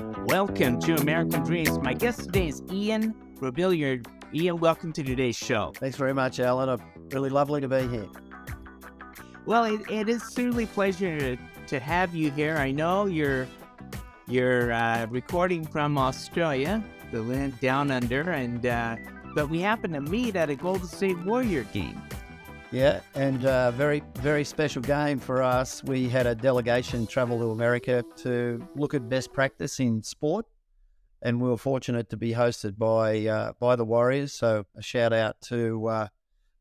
Welcome to American Dreams. My guest today is Ian Robilliard. Ian, welcome to today's show. Thanks very much, Alan. I'm really lovely to be here. Well, it, it is certainly a pleasure to, to have you here. I know you're you're uh, recording from Australia, the land down under, and uh, but we happened to meet at a Golden State Warrior game. Yeah, and uh, very, very special game for us. We had a delegation travel to America to look at best practice in sport, and we were fortunate to be hosted by uh, by the Warriors. So a shout out to uh,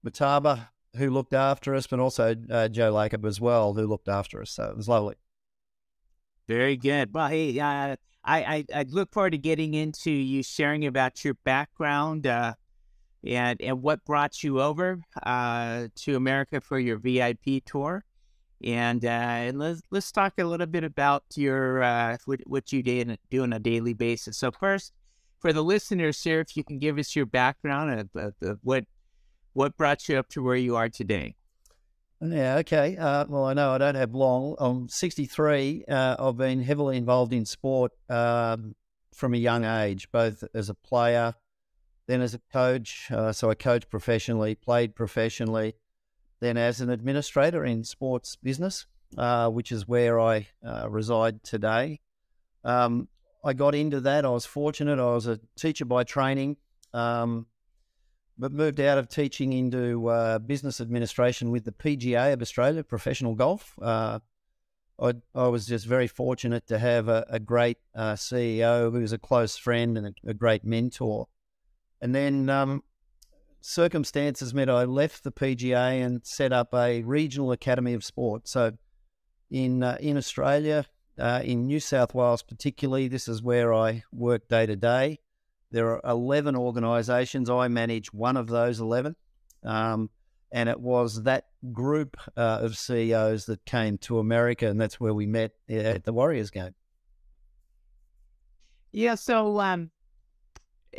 Mataba who looked after us, but also uh, Joe Lacob as well, who looked after us. So it was lovely. Very good. Well, hey, uh, I, I I look forward to getting into you sharing about your background. And and what brought you over uh, to America for your VIP tour, and uh, and let's let's talk a little bit about your uh, what, what you do, do on a daily basis. So first, for the listeners here, if you can give us your background of, of, of what what brought you up to where you are today. Yeah, okay. Uh, well, I know I don't have long. I'm 63. Uh, I've been heavily involved in sport um, from a young age, both as a player then as a coach. Uh, so I coached professionally, played professionally, then as an administrator in sports business, uh, which is where I uh, reside today. Um, I got into that. I was fortunate. I was a teacher by training, um, but moved out of teaching into uh, business administration with the PGA of Australia, professional golf. Uh, I, I, was just very fortunate to have a, a great uh, CEO who was a close friend and a, a great mentor. And then um, circumstances meant I left the PGA and set up a regional academy of sport. So in uh, in Australia, uh, in New South Wales particularly, this is where I work day to day. There are 11 organisations. I manage one of those 11. Um, and it was that group uh, of CEOs that came to America, and that's where we met at the Warriors game. Yeah, so um,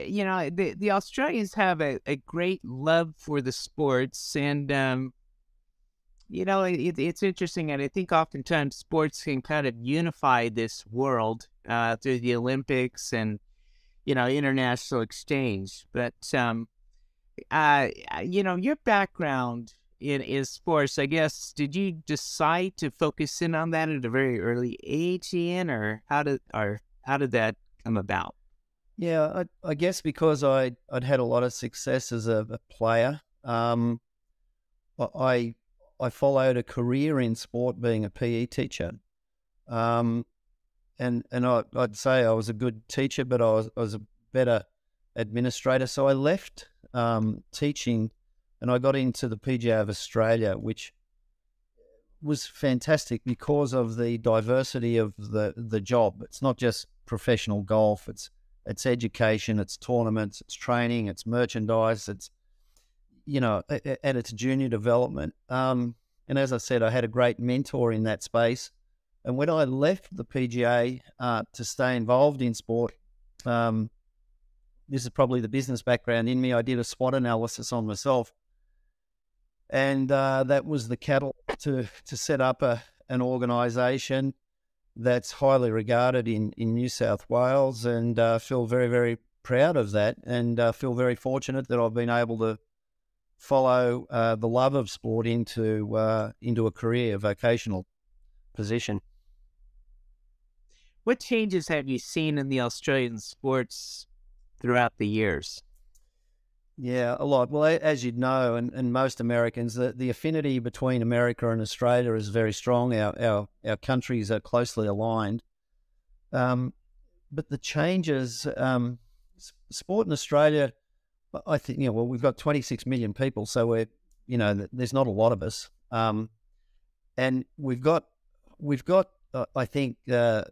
you know, the, the Australians have a, a great love for the sports. And, um, you know, it, it's interesting. And I think oftentimes sports can kind of unify this world uh, through the Olympics and, you know, international exchange. But, um, uh, you know, your background in, in sports, I guess, did you decide to focus in on that at a very early age, Ian, or how did, or how did that come about? Yeah, I, I, guess because I I'd had a lot of success as a, a player, um, I I followed a career in sport, being a PE teacher, um, and and I, would say I was a good teacher, but I was I was a better administrator. So I left um, teaching, and I got into the PGA of Australia, which was fantastic because of the diversity of the the job. It's not just professional golf; it's it's education, it's tournaments, it's training, it's merchandise, it's you know, and it's junior development. Um, and as I said, I had a great mentor in that space. And when I left the PGA uh, to stay involved in sport, um, this is probably the business background in me. I did a SWOT analysis on myself, and uh, that was the cattle to to set up a an organisation that's highly regarded in, in New South Wales and uh, feel very, very proud of that and uh, feel very fortunate that I've been able to follow uh, the love of sport into uh, into a career, vocational position. What changes have you seen in the Australian sports throughout the years? Yeah, a lot. Well, as you'd know, and, and most Americans, the, the affinity between America and Australia is very strong. Our our, our countries are closely aligned. Um, but the changes, um, sport in Australia, I think, you know, well, we've got 26 million people, so we're, you know, there's not a lot of us. Um, and we've got, we've got, uh, I think, uh,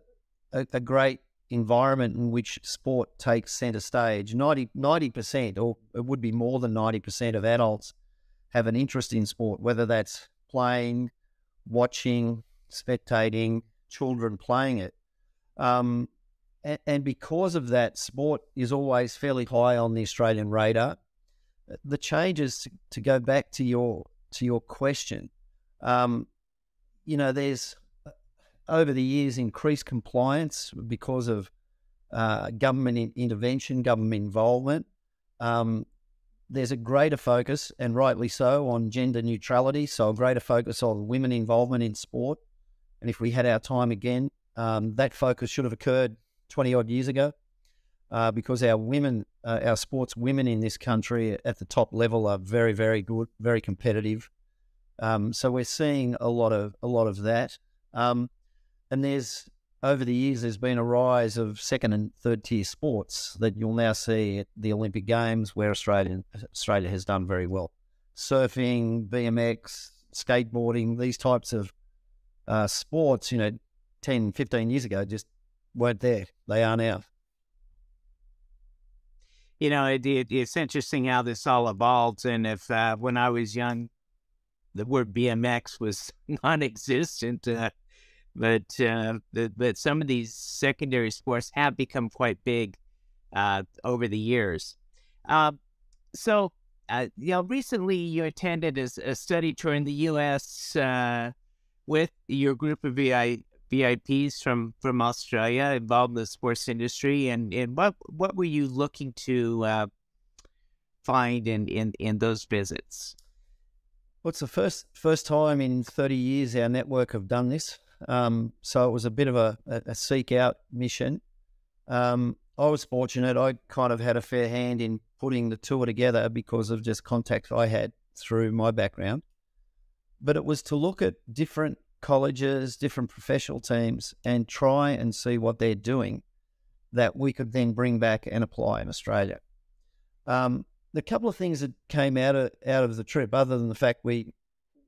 a, a great environment in which sport takes center stage. 90, percent or it would be more than 90% of adults have an interest in sport, whether that's playing, watching, spectating, children playing it. Um, and, and, because of that, sport is always fairly high on the Australian radar. The changes to, to go back to your to your question, um, you know, there's over the years increased compliance because of uh, government in- intervention, government involvement. Um, there's a greater focus, and rightly so, on gender neutrality. So, a greater focus on women involvement in sport. And if we had our time again, um, that focus should have occurred 20 odd years ago uh, because our women, uh, our sports women in this country at the top level are very, very good, very competitive. Um, so we're seeing a lot of a lot of that. Um, and there's over the years, there's been a rise of second and third tier sports that you'll now see at the Olympic Games, where Australia Australia has done very well. Surfing, BMX, skateboarding, these types of uh, sports, you know, 10, 15 years ago just weren't there. They are now. You know, it, it, it's interesting how this all evolves. And if uh, when I was young, the word BMX was non-existent, uh, but uh, the, but some of these secondary sports have become quite big uh, over the years. Uh, so, you know, recently you attended a, a, study tour in the U.S. Uh, with your group of VI, VIPs from from Australia involved in the sports industry, and, and what what were you looking to uh, find in, in in those visits? Well, it's the first first time in thirty years our network have done this. Um, so it was a bit of a, a seek out mission. Um, I was fortunate; I kind of had a fair hand in putting the tour together because of just contacts I had through my background. But it was to look at different colleges, different professional teams, and try and see what they're doing that we could then bring back and apply in Australia. Um, the couple of things that came out of out of the trip, other than the fact we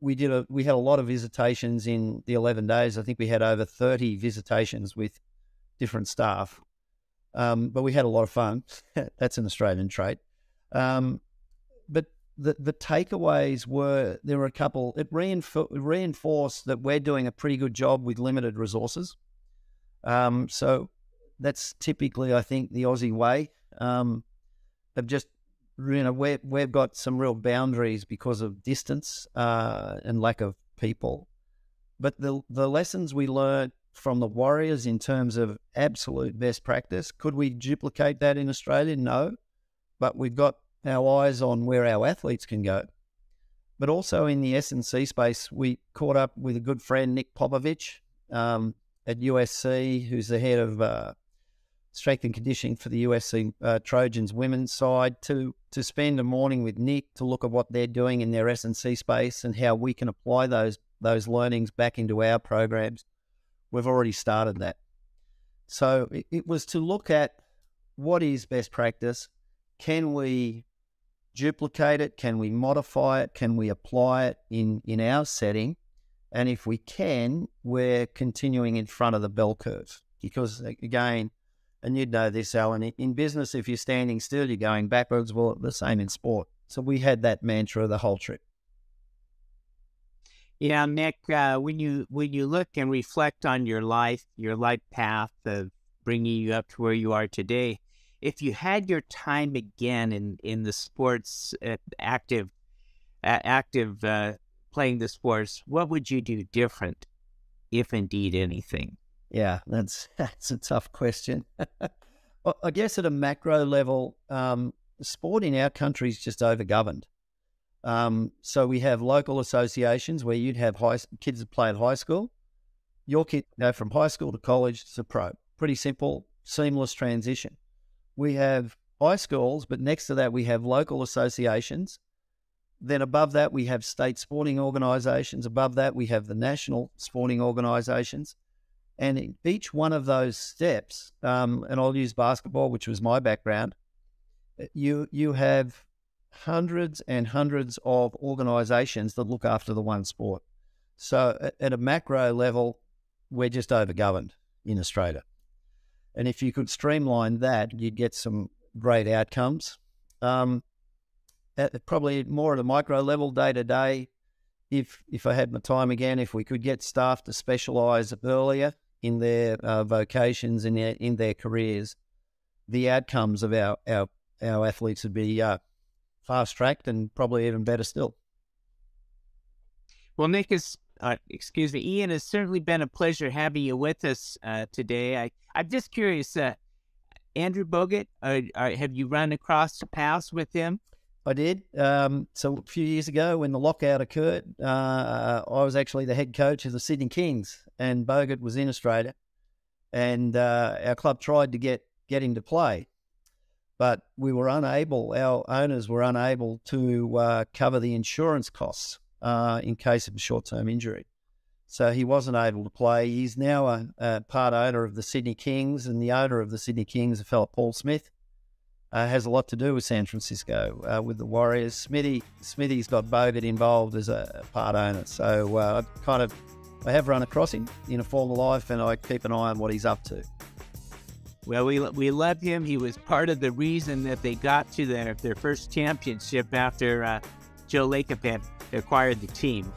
we did a we had a lot of visitations in the eleven days. I think we had over thirty visitations with different staff, um, but we had a lot of fun. That's an Australian trait. Um, but the the takeaways were there were a couple. It reinfor- reinforced that we're doing a pretty good job with limited resources. Um, so that's typically, I think, the Aussie way um, of just you know we we've got some real boundaries because of distance uh, and lack of people. But the the lessons we learned from the Warriors in terms of absolute best practice, could we duplicate that in Australia? No, but we've got our eyes on where our athletes can go. But also in the S&C space, we caught up with a good friend, Nick Popovich, um, at USC, who's the head of uh, strength and conditioning for the USC uh, Trojans women's side, to to spend a morning with Nick to look at what they're doing in their S&C space and how we can apply those those learnings back into our programs. We've already started that. So it, it was to look at what is best practice. Can we duplicate it? Can we modify it? Can we apply it in, in our setting? And if we can, we're continuing in front of the bell curve. Because again, and you'd know this, Alan, in business, if you're standing still, you're going backwards. Well, the same in sport. So we had that mantra the whole trip. Yeah, Nick. Uh, when you when you look and reflect on your life, your life path of bringing you up to where you are today, if you had your time again in in the sports uh, active uh, active playing the sports, what would you do different, if indeed anything? Yeah, that's that's a tough question. I guess at a macro level, um, sport in our country is just overgoverned. Um, so we have local associations where you'd have high, kids that play at high school. Your kid go from high school to college to pro. Pretty simple, seamless transition we have high schools, but next to that, we have local associations. Then above that, we have state sporting organisations. Above that, we have the national sporting organisations. And each one of those steps, um, and I'll use basketball, which was my background, uh, you you have hundreds and hundreds of organisations that look after the one sport. So at a macro level, we're just overgoverned in Australia. And if you could streamline that, you'd get some great outcomes. Um, at probably more at a micro level, day to day. If if I had my time again, if we could get staff to specialise earlier in their uh, vocations in in their careers, the outcomes of our our, our athletes would be uh, fast tracked and probably even better still. Well, Nick, is uh, excuse me, Ian, it's certainly been a pleasure having you with us uh, today. I, I'm just curious, uh, Andrew Bogut, uh, have you run across paths with him? I did. Um, so a few years ago, when the lockout occurred, uh, I was actually the head coach of the Sydney Kings, and Bogut was in Australia, and uh, our club tried to get get him to play, but we were unable. Our owners were unable to uh, cover the insurance costs uh, in case of a short term injury. So he wasn't able to play. He's now a, a, part owner of the Sydney Kings, and the owner of the Sydney Kings, a fellow Paul Smith, uh, has a lot to do with San Francisco uh, with the Warriors. Smithy, Smithy's got Bogut involved as a, part owner, so uh, I kind of I have run across him in a former life, and I keep an eye on what he's up to. Well, we we love him. He was part of the reason that they got to their their first championship after uh, Joe Lacob had acquired the team.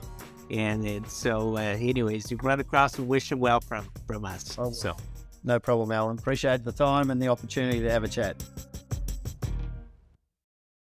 And, and so, uh, anyways, you run across and wish him well from from us. Oh, so, no problem, Alan. Appreciate the time and the opportunity to have a chat.